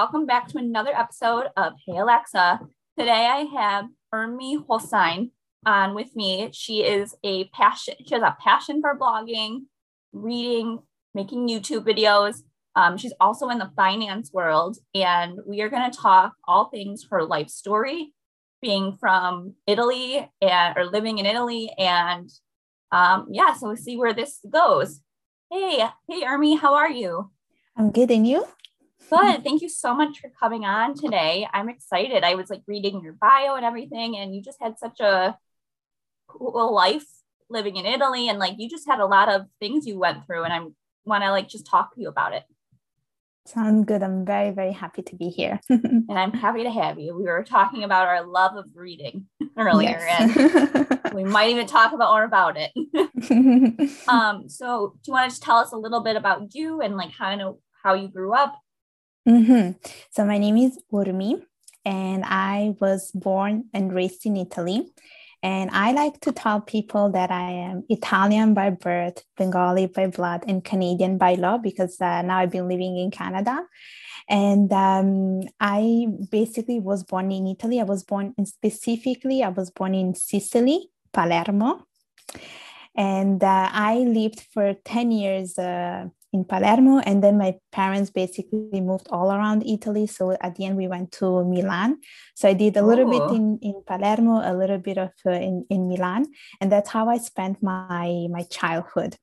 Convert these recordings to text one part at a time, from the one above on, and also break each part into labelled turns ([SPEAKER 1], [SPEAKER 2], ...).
[SPEAKER 1] welcome back to another episode of Hey Alexa. Today I have Urmi Hossain on with me. She is a passion, she has a passion for blogging, reading, making YouTube videos. Um, she's also in the finance world, and we are going to talk all things her life story, being from Italy and or living in Italy, and um, yeah, so we'll see where this goes. Hey, hey, Urmi, how are you?
[SPEAKER 2] I'm good, and you?
[SPEAKER 1] Good. Thank you so much for coming on today. I'm excited. I was like reading your bio and everything, and you just had such a cool life living in Italy, and like you just had a lot of things you went through, and I want to like just talk to you about it.
[SPEAKER 2] Sounds good. I'm very, very happy to be here.
[SPEAKER 1] and I'm happy to have you. We were talking about our love of reading earlier, yes. and we might even talk about more about it. um, so do you want to just tell us a little bit about you and like kind of how you grew up?
[SPEAKER 2] Mm-hmm. So my name is Urmi, and I was born and raised in Italy. And I like to tell people that I am Italian by birth, Bengali by blood, and Canadian by law because uh, now I've been living in Canada. And um, I basically was born in Italy. I was born in specifically, I was born in Sicily, Palermo. And uh, I lived for 10 years uh, in Palermo. And then my parents basically moved all around Italy. So at the end, we went to Milan. So I did a little bit oh. in, in Palermo, a little bit of uh, in, in Milan. And that's how I spent my, my childhood.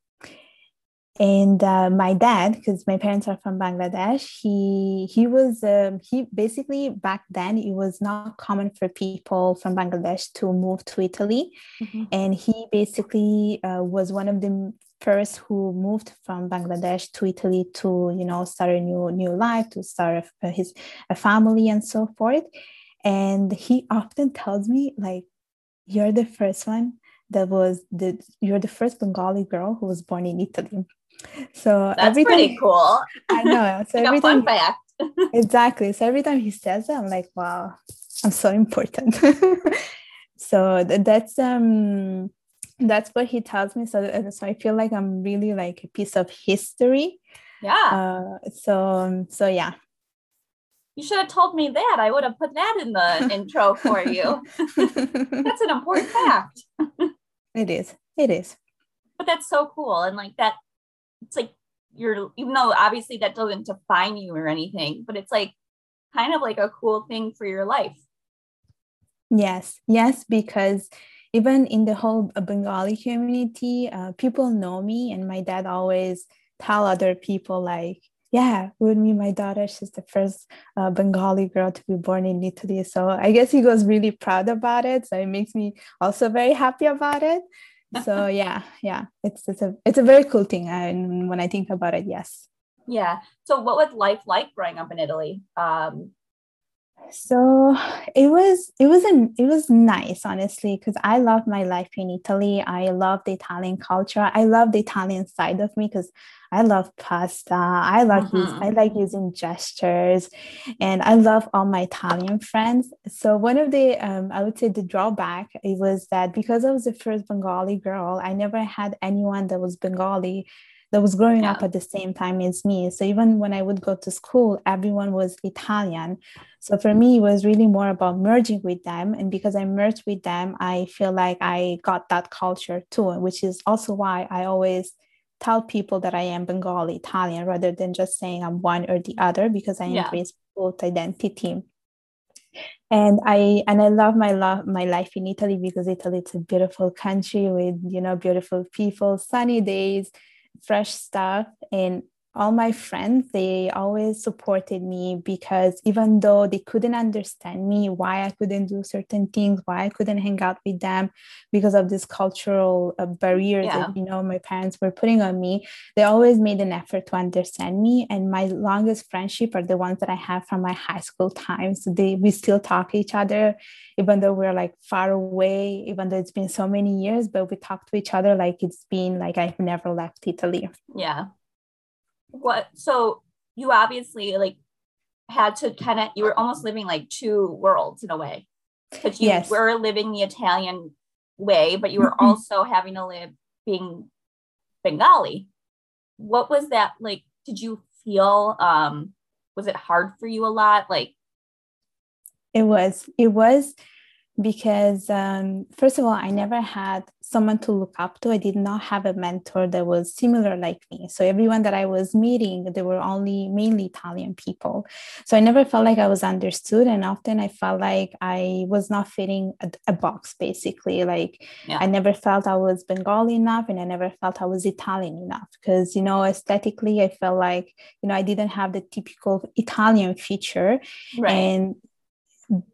[SPEAKER 2] And uh, my dad, because my parents are from Bangladesh, he he was um, he basically back then it was not common for people from Bangladesh to move to Italy, mm-hmm. and he basically uh, was one of the first who moved from Bangladesh to Italy to you know start a new new life to start a, his a family and so forth. And he often tells me like you're the first one that was the you're the first Bengali girl who was born in Italy. So
[SPEAKER 1] that's pretty cool.
[SPEAKER 2] I know. So
[SPEAKER 1] like
[SPEAKER 2] every
[SPEAKER 1] time fact.
[SPEAKER 2] exactly. So every time he says that I'm like wow I'm so important. So that's um that's what he tells me so so i feel like i'm really like a piece of history.
[SPEAKER 1] Yeah.
[SPEAKER 2] Uh, so so yeah.
[SPEAKER 1] You should have told me that. I would have put that in the intro for you. That's an important fact.
[SPEAKER 2] It is. It is.
[SPEAKER 1] But that's so cool and like that it's like you're even though obviously that doesn't define you or anything but it's like kind of like a cool thing for your life.
[SPEAKER 2] Yes. Yes because even in the whole Bengali community, uh, people know me, and my dad always tell other people like, "Yeah, with me, my daughter, she's the first uh, Bengali girl to be born in Italy." So I guess he was really proud about it. So it makes me also very happy about it. So yeah, yeah, it's it's a it's a very cool thing, and when I think about it, yes.
[SPEAKER 1] Yeah. So what was life like growing up in Italy? Um,
[SPEAKER 2] so it was it was an it was nice honestly because i love my life in italy. I love the italian culture. I love the italian side of me because i love pasta. I love mm-hmm. use, i like using gestures and i love all my italian friends. So one of the um, i would say the drawback it was that because i was the first bengali girl i never had anyone that was bengali that was growing yeah. up at the same time as me. So even when I would go to school, everyone was Italian. So for me, it was really more about merging with them. And because I merged with them, I feel like I got that culture too, which is also why I always tell people that I am Bengali Italian rather than just saying I'm one or the other because I yeah. embrace both identity and i and i love my love my life in italy because italy is a beautiful country with you know beautiful people sunny days fresh stuff and all my friends they always supported me because even though they couldn't understand me why i couldn't do certain things why i couldn't hang out with them because of this cultural uh, barriers yeah. that you know my parents were putting on me they always made an effort to understand me. And my longest friendship are the ones that i have from my high school times so they we still talk to each other even though we're like far away even though it's been so many years but we talk to each other like it's been like i've never left italy.
[SPEAKER 1] Yeah what so you obviously like had to kind of you were almost living like two worlds in a way because you yes. were living the italian way but you were mm-hmm. also having to live being bengali what was that like did you feel um was it hard for you a lot? Like,
[SPEAKER 2] it was, it was because um, first of all i never had someone to look up to. I did not have a mentor that was similar like me. So everyone that i was meeting they were only mainly italian people. So i never felt like i was understood and often i felt like i was not fitting a, a box basically. Like yeah. i never felt i was bengali enough and i never felt i was italian enough because you know aesthetically i felt like you know i didn't have the typical italian feature. Right. and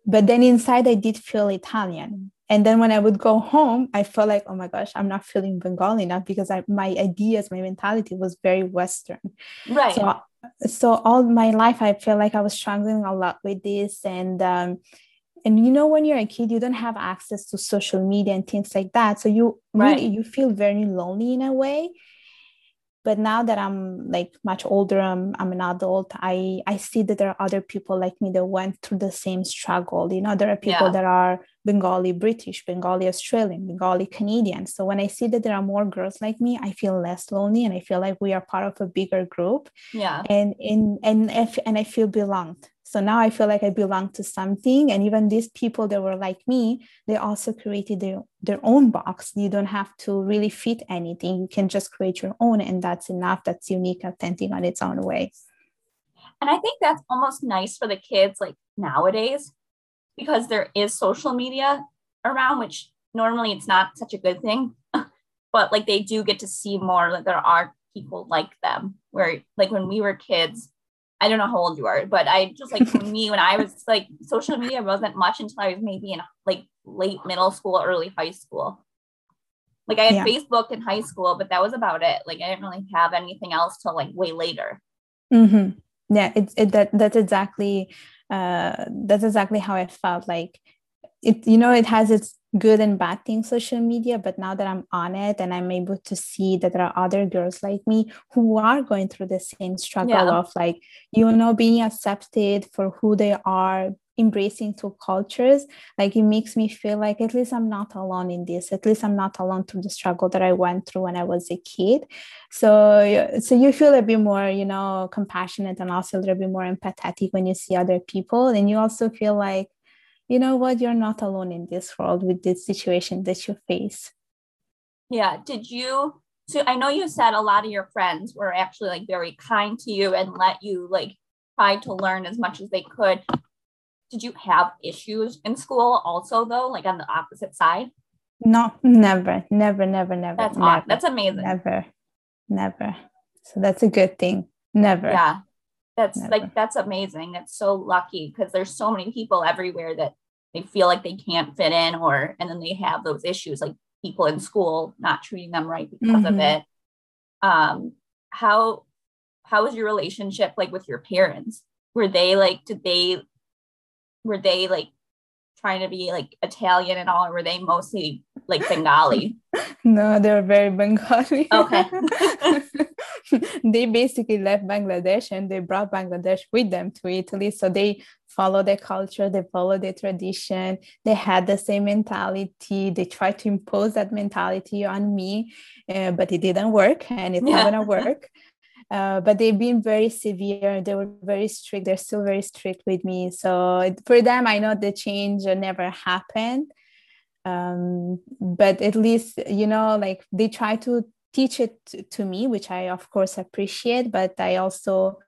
[SPEAKER 2] but then inside I did feel Italian. And then when I would go home, I felt like, oh my gosh, I'm not feeling Bengali enough because I, my ideas, my mentality was very Western.
[SPEAKER 1] Right.
[SPEAKER 2] So, so all my life, I feel like I was struggling a lot with this. And, um, and you know, when you're a kid, you don't have access to social media and things like that. So you right. really, you feel very lonely in a way but now that i'm like much older i'm, I'm an adult i i see that there are other people like me that went through the same struggle. You know there are people yeah. that are bengali british bengali australian bengali canadian. So when i see that there are more girls like me i feel less lonely and i feel like we are part of a bigger group.
[SPEAKER 1] Yeah.
[SPEAKER 2] And in and if and i feel belonged so now I feel like I belong to something. And even these people that were like me, they also created their, their own box. You don't have to really fit anything. You can just create your own. And that's enough. That's unique, authentic on its own way.
[SPEAKER 1] And I think that's almost nice for the kids like nowadays because there is social media around, which normally it's not such a good thing. but like they do get to see more that there are people like them. Where like when we were kids, I don't know how old you are, but I just like for me when I was like social media wasn't much until I was maybe in like late middle school, early high school. Like I had yeah. Facebook in high school, but that was about it. Like I didn't really have anything else till like way later.
[SPEAKER 2] Mm-hmm. Yeah, it's it, that that's exactly uh that's exactly how I felt. Like it, you know, it has its good and bad things social media but now that i'm on it and i'm able to see that there are other girls like me who are going through the same struggle yeah. of like you know being accepted for who they are embracing two cultures like it makes me feel like at least i'm not alone in this. At least i'm not alone through the struggle that i went through when i was a kid. So so you feel a bit more you know compassionate and also a little bit more empathetic when you see other people. And you also feel like you know what, you're not alone in this world with this situation that you face.
[SPEAKER 1] Yeah. Did you? So I know you said a lot of your friends were actually like very kind to you and let you like try to learn as much as they could. Did you have issues in school also though, like on the opposite side?
[SPEAKER 2] No, never, never, never, never.
[SPEAKER 1] That's
[SPEAKER 2] never,
[SPEAKER 1] awesome. That's amazing.
[SPEAKER 2] Never, never. So that's a good thing. Never.
[SPEAKER 1] Yeah. That's never. like that's amazing. That's so lucky because there's so many people everywhere that they feel like they can't fit in or and then they have those issues like people in school not treating them right because mm-hmm. of it um how how was your relationship like with your parents were they like did they were they like trying to be like italian and all or were they mostly like bengali
[SPEAKER 2] no they're very bengali
[SPEAKER 1] okay
[SPEAKER 2] they basically left bangladesh and they brought bangladesh with them to italy so they follow their culture, they follow their tradition, they had the same mentality. They tried to impose that mentality on me, uh, but it didn't work and it's yeah. not gonna work. Uh, but they've been very severe. They were very strict. They're still very strict with me. So for them, I know the change never happened. Um, but at least, you know, like they try to teach it to me, which I, of course, appreciate. But I also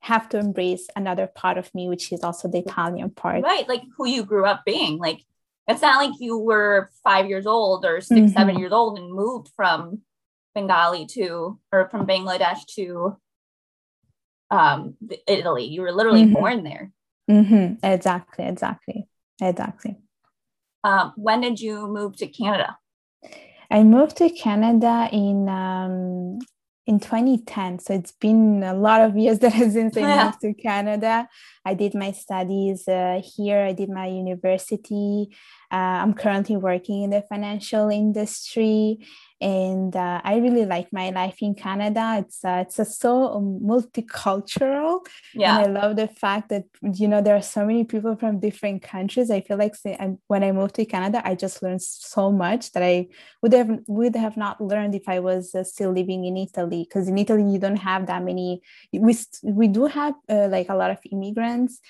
[SPEAKER 2] have to embrace another part of me, which is also the Italian part.
[SPEAKER 1] Right. Like who you grew up being. Like it's not like you were five years old or 6 mm-hmm. seven years old and moved from Bengali to or from Bangladesh to um Italy. You were literally mm-hmm. born there.
[SPEAKER 2] Mm-hmm. Exactly, exactly, exactly.
[SPEAKER 1] Um, when did you move to Canada?
[SPEAKER 2] I moved to Canada in um, in 2010 so it's been a lot of years that since i yeah. moved to canada i did my studies uh, here i did my university Uh, I'm currently working in the financial industry, and uh, I really like my life in Canada. It's uh, it's a so multicultural,
[SPEAKER 1] yeah.
[SPEAKER 2] and I love the fact that you know there are so many people from different countries. I feel like say, when I moved to Canada, I just learned so much that I would have would have not learned if I was uh, still living in Italy. Because in Italy, you don't have that many. We we do have uh, like a lot of immigrants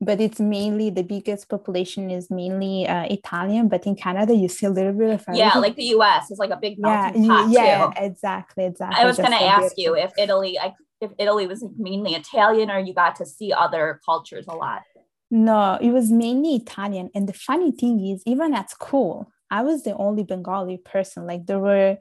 [SPEAKER 2] but it's mainly the biggest population is mainly uh, Italian. But in Canada, you see a little bit of
[SPEAKER 1] yeah, like the U.S. is like a big
[SPEAKER 2] yeah,
[SPEAKER 1] pot
[SPEAKER 2] yeah,
[SPEAKER 1] too.
[SPEAKER 2] exactly, exactly.
[SPEAKER 1] I was going to ask you if Italy, like if Italy was mainly Italian, or you got to see other cultures a lot.
[SPEAKER 2] No, it was mainly Italian, and the funny thing is, even at school, I was the only Bengali person. Like there were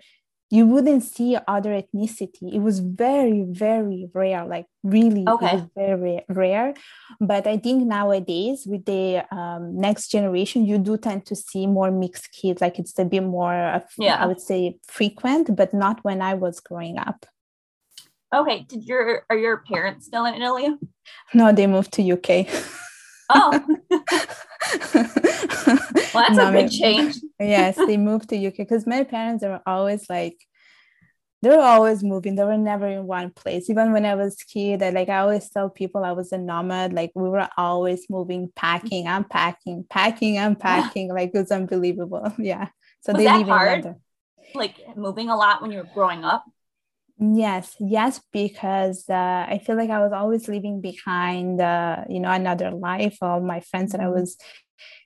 [SPEAKER 2] you wouldn't see other ethnicity. It was very, very rare, like really
[SPEAKER 1] okay.
[SPEAKER 2] very rare. But I think nowadays, with the um, next generation, you do tend to see more mixed kids. Like it's a bit more, uh,
[SPEAKER 1] yeah.
[SPEAKER 2] I would say, frequent, but not when I was growing up.
[SPEAKER 1] Okay. Did your are your parents still in Italy?
[SPEAKER 2] No, they moved to UK.
[SPEAKER 1] Oh. well, that's no, a big change.
[SPEAKER 2] yes, they moved to UK because my parents are always like they were always moving. They were never in one place. Even when I was a kid, I like I always tell people I was a nomad. Like we were always moving, packing, unpacking, packing, unpacking. like it was unbelievable. Yeah.
[SPEAKER 1] So was they live hard? Like moving a lot when you were growing up.
[SPEAKER 2] Yes, yes, because uh, I feel like I was always leaving behind, uh, you know, another life. All my friends that I mm-hmm. was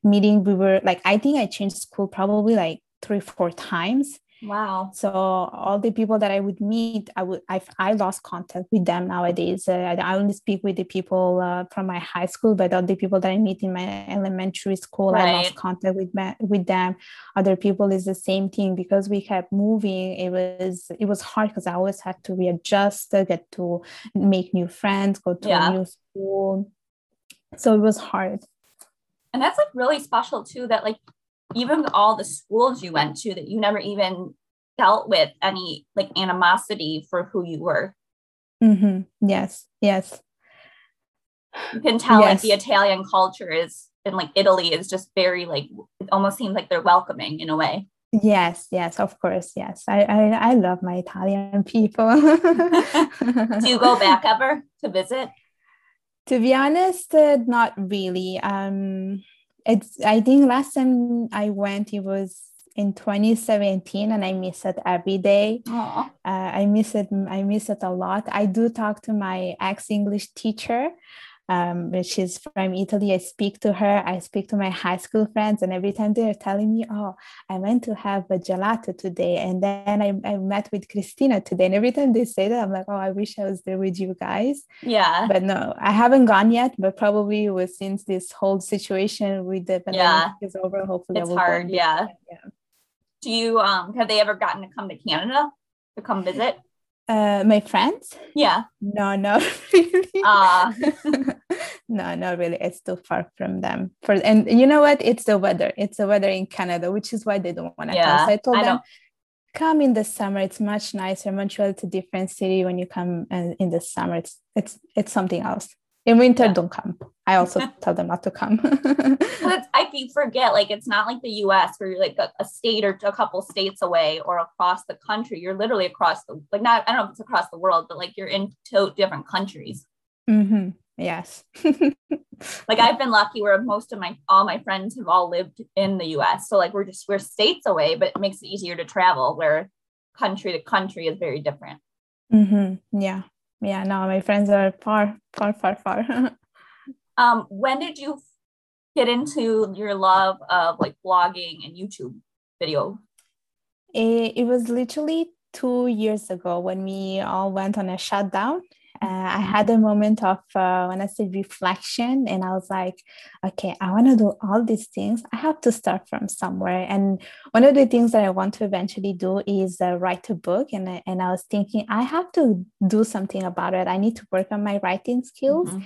[SPEAKER 2] meeting, we were like, I think I changed school probably like three, four times.
[SPEAKER 1] Wow.
[SPEAKER 2] So all the people that I would meet, I would I I lost contact with them nowadays. Uh, I only speak with the people uh, from my high school, but all the people that I meet in my elementary school, right. I lost contact with with them. Other people is the same thing because we kept moving. It was it was hard because I always had to readjust, uh, get to make new friends, go to yeah. a new school. So it was hard.
[SPEAKER 1] And that's like really special too. That like even all the schools you went to that you never even dealt with any like animosity for who you were.
[SPEAKER 2] Mm-hmm. Yes, yes.
[SPEAKER 1] You can tell yes. like the Italian culture is in like Italy is just very like it almost seems like they're welcoming in a way.
[SPEAKER 2] Yes, yes, of course, yes. I I, I love my Italian people.
[SPEAKER 1] Do you go back ever to visit?
[SPEAKER 2] To be honest, uh, not really. Um, it's i think last time i went it was in 2017 and i miss it every day. Uh, i miss it i miss it a lot. I do talk to my ex english teacher um, which is from Italy. I speak to her, I speak to my high school friends, and every time they're telling me, Oh, I went to have a gelato today, and then I, I met with Christina today. And every time they say that, I'm like, Oh, I wish I was there with you guys.
[SPEAKER 1] Yeah.
[SPEAKER 2] But no, I haven't gone yet, but probably with since this whole situation with the pandemic yeah. is over, hopefully
[SPEAKER 1] it's hard. Yeah. yeah. Do you um have they ever gotten to come to Canada to come visit?
[SPEAKER 2] Uh, my friends?
[SPEAKER 1] Yeah.
[SPEAKER 2] No, no, really.
[SPEAKER 1] Uh.
[SPEAKER 2] no, not really. It's too far from them. For and you know what? It's the weather. It's the weather in Canada, which is why they don't want to yeah, come. So I told I them, come in the summer. It's much nicer. Montreal is a different city when you come in, in the summer. It's it's it's something else in winter yeah. don't come i also tell them not to come
[SPEAKER 1] i forget like it's not like the us where you're like a, a, state or a couple states away or across the country you're literally across the like not i don't know if it's across the world but like you're in two different countries
[SPEAKER 2] mm-hmm. yes.
[SPEAKER 1] Like i've been lucky where most of my all my friends have all lived in the us so like we're just we're states away but it makes it easier to travel where country to country is very different.
[SPEAKER 2] Mm-hmm. yeah. Yeah. No my friends are far far far far.
[SPEAKER 1] Um when did you get into your love of like blogging and youtube video?
[SPEAKER 2] It, it was literally two years ago when we all went on a shutdown uh, I had a moment of uh, when I said reflection, and I was like, okay, I want to do all these things. I have to start from somewhere. And one of the things that I want to eventually do is uh, write a book. And I, and I was thinking, I have to do something about it. I need to work on my writing skills. Mm-hmm.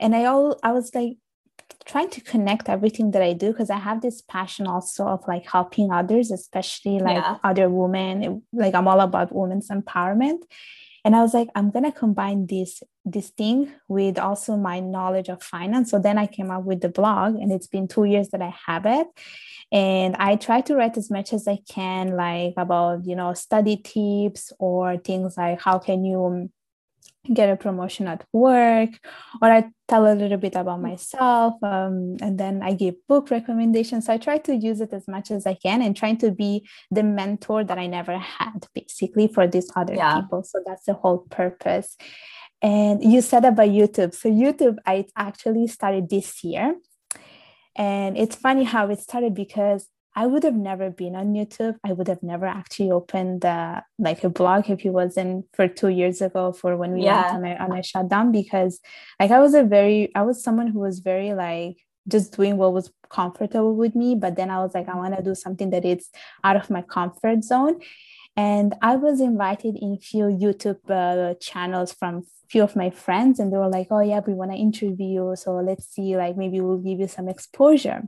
[SPEAKER 2] And I all I was like trying to connect everything that I do because I have this passion also of like helping others, especially like yeah. other women. Like I'm all about women's empowerment and i was like i'm going to combine this this thing with also my knowledge of finance. So then i came up with the blog and it's been two years that i have it. And i try to write as much as i can like about you know study tips or things like how can you get a promotion at work or i tell a little bit about myself um, and then i give book recommendations. So i try to use it as much as i can and trying to be the mentor that i never had basically for these other yeah. people. So that's the whole purpose. And you said about youtube. So youtube i actually started this year. And it's funny how it started because I would have never been on YouTube. I would have never actually opened uh, like a blog if it wasn't for two years ago for when we yeah. went on a, on a shutdown because like I was a very I was someone who was very like just doing what was comfortable with me. But then I was like, I want to do something that is out of my comfort zone. And I was invited in few YouTube uh, channels from few of my friends, and they were like, "Oh yeah, we want to interview you, so let's see, like maybe we'll give you some exposure."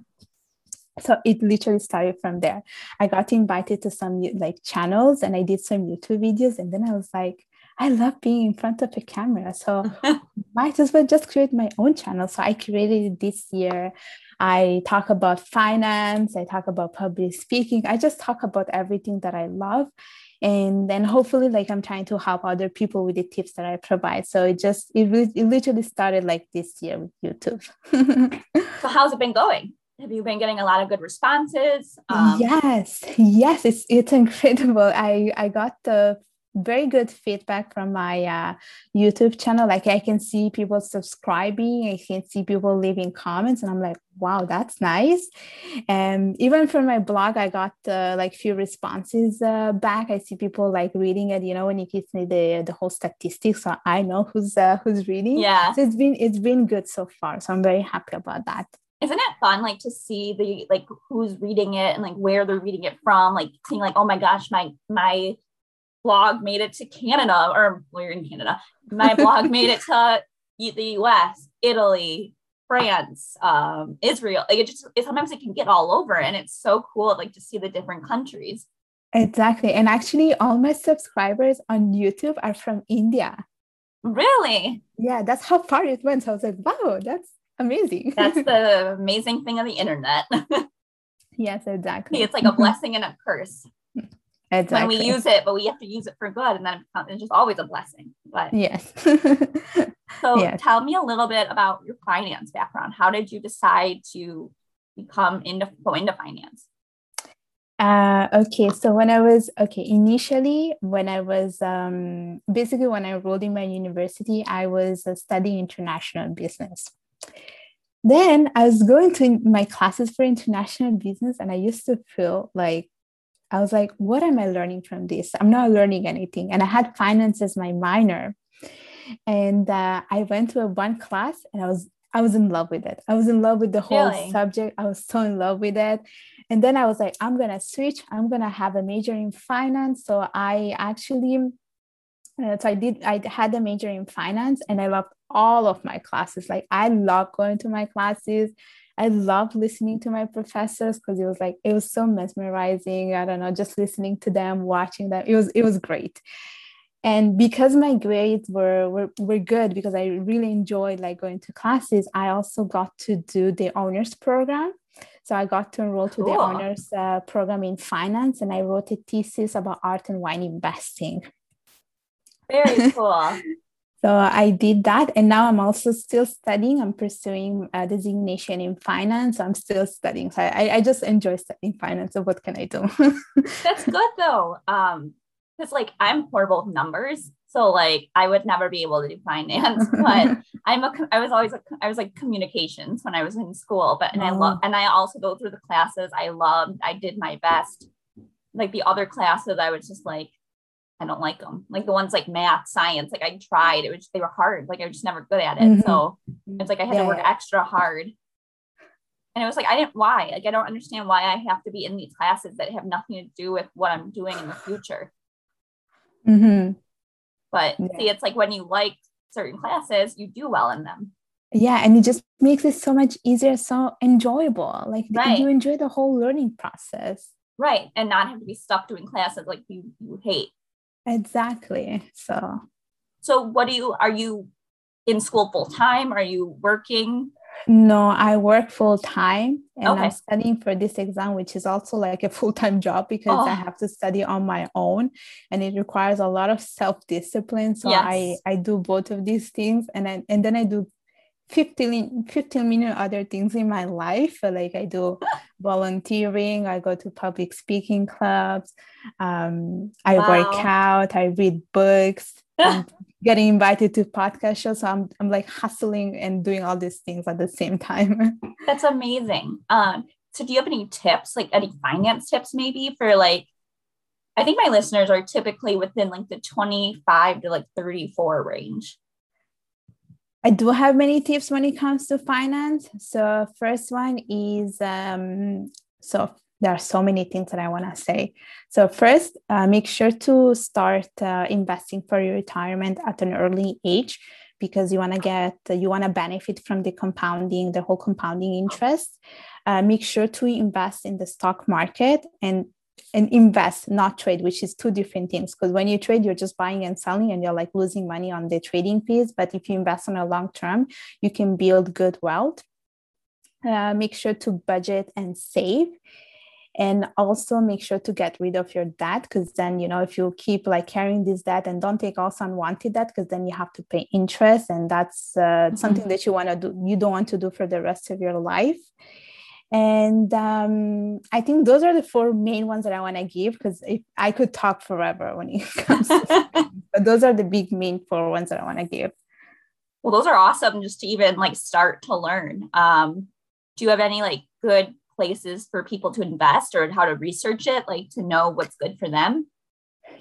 [SPEAKER 2] So it literally started from there. I got invited to some like channels and i did some youtube videos and then i was like i love being in front of a camera. So might as well just create my own channel. So i created it this year. I talk about finance i talk about public speaking. I just talk about everything that i love. And then hopefully like i'm trying to help other people with the tips that i provide. So it just it, it literally started like this year with youtube.
[SPEAKER 1] So how's it been going have you been getting a lot of good responses?
[SPEAKER 2] Um, yes yes it's it's incredible. I i got the very good feedback from my uh, youtube channel. Like i can see people subscribing i can see people leaving comments and i'm like wow that's nice. And even from my blog i got uh, like few responses uh, back. I see people like reading it you know when you give me the the whole statistics so i know who's uh, who's reading.
[SPEAKER 1] Yeah.
[SPEAKER 2] So it's been it's been good so far so i'm very happy about that
[SPEAKER 1] isn't it fun like to see the like who's reading it and like where they're reading it from? Like seeing like oh my gosh my my blog made it to canada or we're in canada. My blog made it to the us italy france um israel. Like it just it, sometimes it can get all over and it's so cool like to see the different countries.
[SPEAKER 2] Exactly and actually all my subscribers on youtube are from india.
[SPEAKER 1] Really?
[SPEAKER 2] Yeah that's how far it went. So i was like wow that's amazing.
[SPEAKER 1] That's the amazing thing of the internet.
[SPEAKER 2] yes, exactly.
[SPEAKER 1] It's like a blessing and a curse.
[SPEAKER 2] Exactly.
[SPEAKER 1] When we use it, but we have to use it for good, and then it's just always a blessing. But
[SPEAKER 2] yes.
[SPEAKER 1] so yes. tell me a little bit about your finance background. How did you decide to become into go into finance?
[SPEAKER 2] Uh, okay, so when I was okay, initially when I was um, basically when I enrolled in my university, I was uh, studying international business. Then I was going to my classes for international business, and I used to feel like I was like, what am I learning from this? I'm not learning anything. And I had finance as my minor. And uh, I went to a one class and I was I was in love with it. I was in love with the whole really? subject. I was so in love with it. And then I was like, I'm gonna switch. I'm gonna have a major in finance. So I actually uh, so I did I had a major in finance and I loved all of my classes. Like I love going to my classes. I love listening to my professors because it was like it was so mesmerizing. I don't know, just listening to them, watching them. It was it was great. And because my grades were, were were good because I really enjoyed like going to classes, I also got to do the honors program. So I got to enroll to cool. the honors uh, program in finance, and I wrote a thesis about art and wine investing.
[SPEAKER 1] Very cool.
[SPEAKER 2] So I did that. And now I'm also still studying. I'm pursuing a designation in finance. I'm still studying. So I, I just enjoy studying finance. So what can I do?
[SPEAKER 1] That's good though. Um, because like I'm horrible with numbers. So like I would never be able to do finance, but I'm a I was always a, I was like communications when I was in school, but and oh. I love and I also go through the classes. I loved, I did my best. Like the other classes, I was just like, I don't like them. Like the ones like math, science, like I tried, it was they were hard. Like I was just never good at it. Mm-hmm. So it's like I had yeah, to work yeah. extra hard. And it was like I didn't why. Like I don't understand why I have to be in these classes that have nothing to do with what I'm doing in the future.
[SPEAKER 2] Mm-hmm.
[SPEAKER 1] But yeah. see, it's like when you like certain classes, you do well in them.
[SPEAKER 2] Yeah, and it just makes it so much easier, so enjoyable. Like right. you enjoy the whole learning process.
[SPEAKER 1] Right. And not have to be stuck doing classes like you you hate.
[SPEAKER 2] Exactly. So
[SPEAKER 1] So what do you are you in school full time? Are you working?
[SPEAKER 2] No, I work full time and
[SPEAKER 1] Okay.
[SPEAKER 2] I'm studying for this exam, which is also like a full time job because I
[SPEAKER 1] Oh.
[SPEAKER 2] have to study on my own and it requires a lot of self discipline. So I,
[SPEAKER 1] Yes.
[SPEAKER 2] I do both of these things and then, and then I do 15, 15 million other things in my life. Like I do volunteering, I go to public speaking clubs, um, I work out, I read books, I'm getting invited to podcast shows. So I'm, I'm like hustling and doing all these things at the same time.
[SPEAKER 1] That's amazing. Um, so do you have any tips, like any finance tips maybe for like I think my listeners are typically within like the 25 to like 34 range.
[SPEAKER 2] I do have many tips when it comes to finance. So first one is um, so there are so many things that I want to say. So first, uh, make sure to start uh, investing for your retirement at an early age because you want to get you want to benefit from the compounding, the whole compounding interest. Uh, make sure to invest in the stock market and and invest, not trade, which is two different things. Because when you trade, you're just buying and selling and you're like losing money on the trading fees. But if you invest on a long term, you can build good wealth. Uh, make sure to budget and save. And also make sure to get rid of your debt because then, you know, if you keep like carrying this debt and don't take also unwanted debt because then you have to pay interest and that's uh,
[SPEAKER 1] Mhm.
[SPEAKER 2] something that you want to do, you don't want to do for the rest of your life. And um, I think those are the four main ones that I want to give because if I could talk forever when it comes to but those are the big main four ones that I want to give.
[SPEAKER 1] Well, those are awesome just to even like start to learn. Um, do you have any like good places for people to invest or how to research it, like to know what's good for them?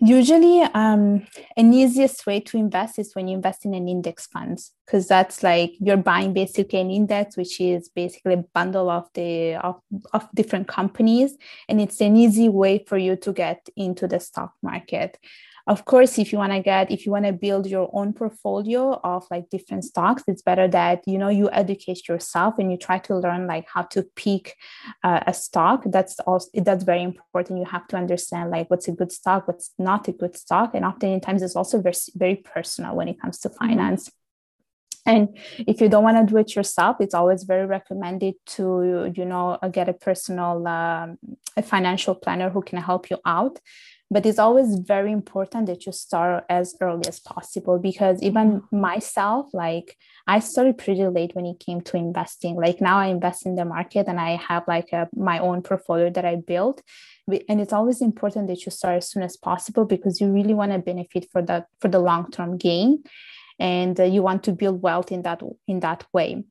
[SPEAKER 2] Usually, um, an easiest way to invest is when you invest in an index funds because that's like you're buying basically an index, which is basically a bundle of the of, of different companies, and it's an easy way for you to get into the stock market. Of course, if you want to get if you want to build your own portfolio of like different stocks, it's better that you know you educate yourself and you try to learn like how to pick uh, a stock. That's also that's very important. You have to understand like what's a good stock what's not a good stock and oftentimes it's also very, very personal when it comes to finance. And if you don't want to do it yourself it's always very recommended to you know get a personal um, a financial planner who can help you out but it's always very important that you start as early as possible because even myself like i started pretty late when it came to investing. Like now i invest in the market and i have like a, my own portfolio that i built. And it's always important that you start as soon as possible because you really want to benefit for that for the long term gain. And uh, you want to build wealth in that in that way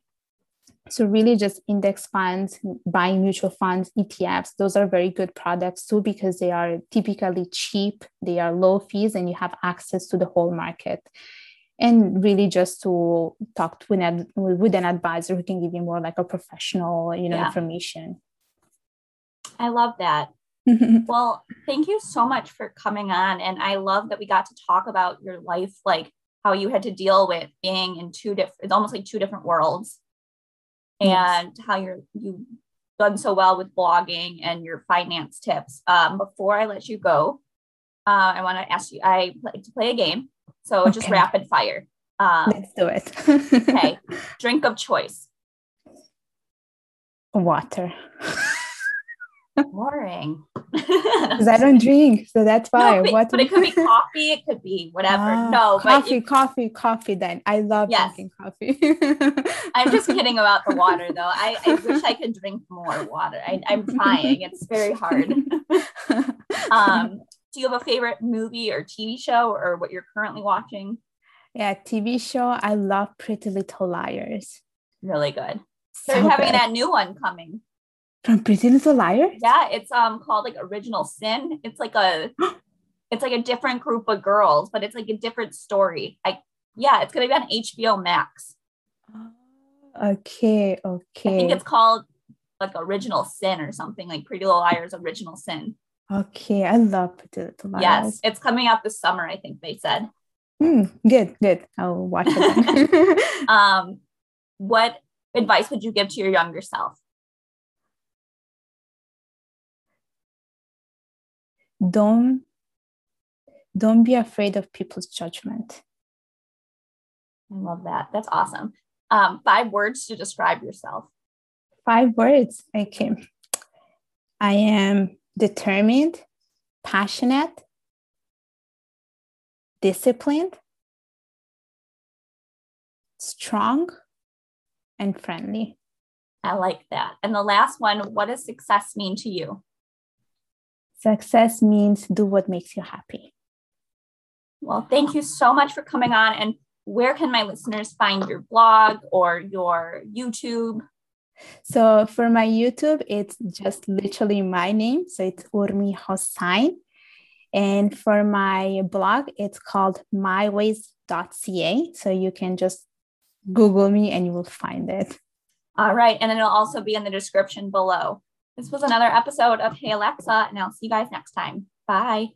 [SPEAKER 2] so really just index funds buying mutual funds etfs those are very good products too because they are typically cheap they are low fees and you have access to the whole market and really just to talk to an, with an advisor who can give you more like a professional you know
[SPEAKER 1] Yeah.
[SPEAKER 2] information
[SPEAKER 1] I love that. Well, thank you so much for coming on. And I love that we got to talk about your life, like how you had to deal with being in two different, it's almost like two different worlds.
[SPEAKER 2] Yes.
[SPEAKER 1] And how you're you've done so well with blogging and your finance tips. Um, before I let you go, uh, I want to ask you, I like to play a game. So just rapid fire. Um,
[SPEAKER 2] let's do it
[SPEAKER 1] okay. Drink of choice.
[SPEAKER 2] water
[SPEAKER 1] Boring.
[SPEAKER 2] because i don't drink so that's why
[SPEAKER 1] No, but,
[SPEAKER 2] water
[SPEAKER 1] but it could be coffee. It could be whatever.
[SPEAKER 2] Ah,
[SPEAKER 1] no, but
[SPEAKER 2] coffee, coffee, coffee. Then I love
[SPEAKER 1] Yes.
[SPEAKER 2] drinking coffee.
[SPEAKER 1] I'm just kidding about the water, though. I, I wish I could drink more water. I, I'm trying. It's very hard. Um, do you have a favorite movie or TV show or what you're currently watching?
[SPEAKER 2] yeah, TV show. I love Pretty Little Liars.
[SPEAKER 1] Really good.
[SPEAKER 2] So
[SPEAKER 1] They're having
[SPEAKER 2] good.
[SPEAKER 1] that new one coming.
[SPEAKER 2] From Pretty Little Liars.
[SPEAKER 1] Yeah, it's um called like Original Sin. It's like a it's like a different group of girls, but it's like a different story. Like yeah, it's gonna be on HBO Max.
[SPEAKER 2] Okay, okay.
[SPEAKER 1] I think it's called like Original Sin or something like Pretty Little Liars Original Sin.
[SPEAKER 2] okay. I love Pretty Little Liars.
[SPEAKER 1] Yes, it's coming out this summer. I think they said.
[SPEAKER 2] Hmm, good, good. I'll watch it.
[SPEAKER 1] Um, what advice would you give to your younger self?
[SPEAKER 2] Don't don't be afraid of people's judgment
[SPEAKER 1] I love that. That's awesome. Um, five words to describe yourself.
[SPEAKER 2] Five words. Okay. I am determined, passionate, disciplined, strong, and friendly.
[SPEAKER 1] I like that. And the last one, what does success mean to you?
[SPEAKER 2] Success means do what makes you happy.
[SPEAKER 1] Well, thank you so much for coming on. And where can my listeners find your blog or your YouTube?
[SPEAKER 2] So for my YouTube, it's just literally my name. So it's Urmi Hossain. And for my blog, it's called myways.ca. So you can just Google me and you will find it.
[SPEAKER 1] All right. And then it'll also be in the description below. This was another episode of Hey Alexa, and I'll see you guys next time. Bye.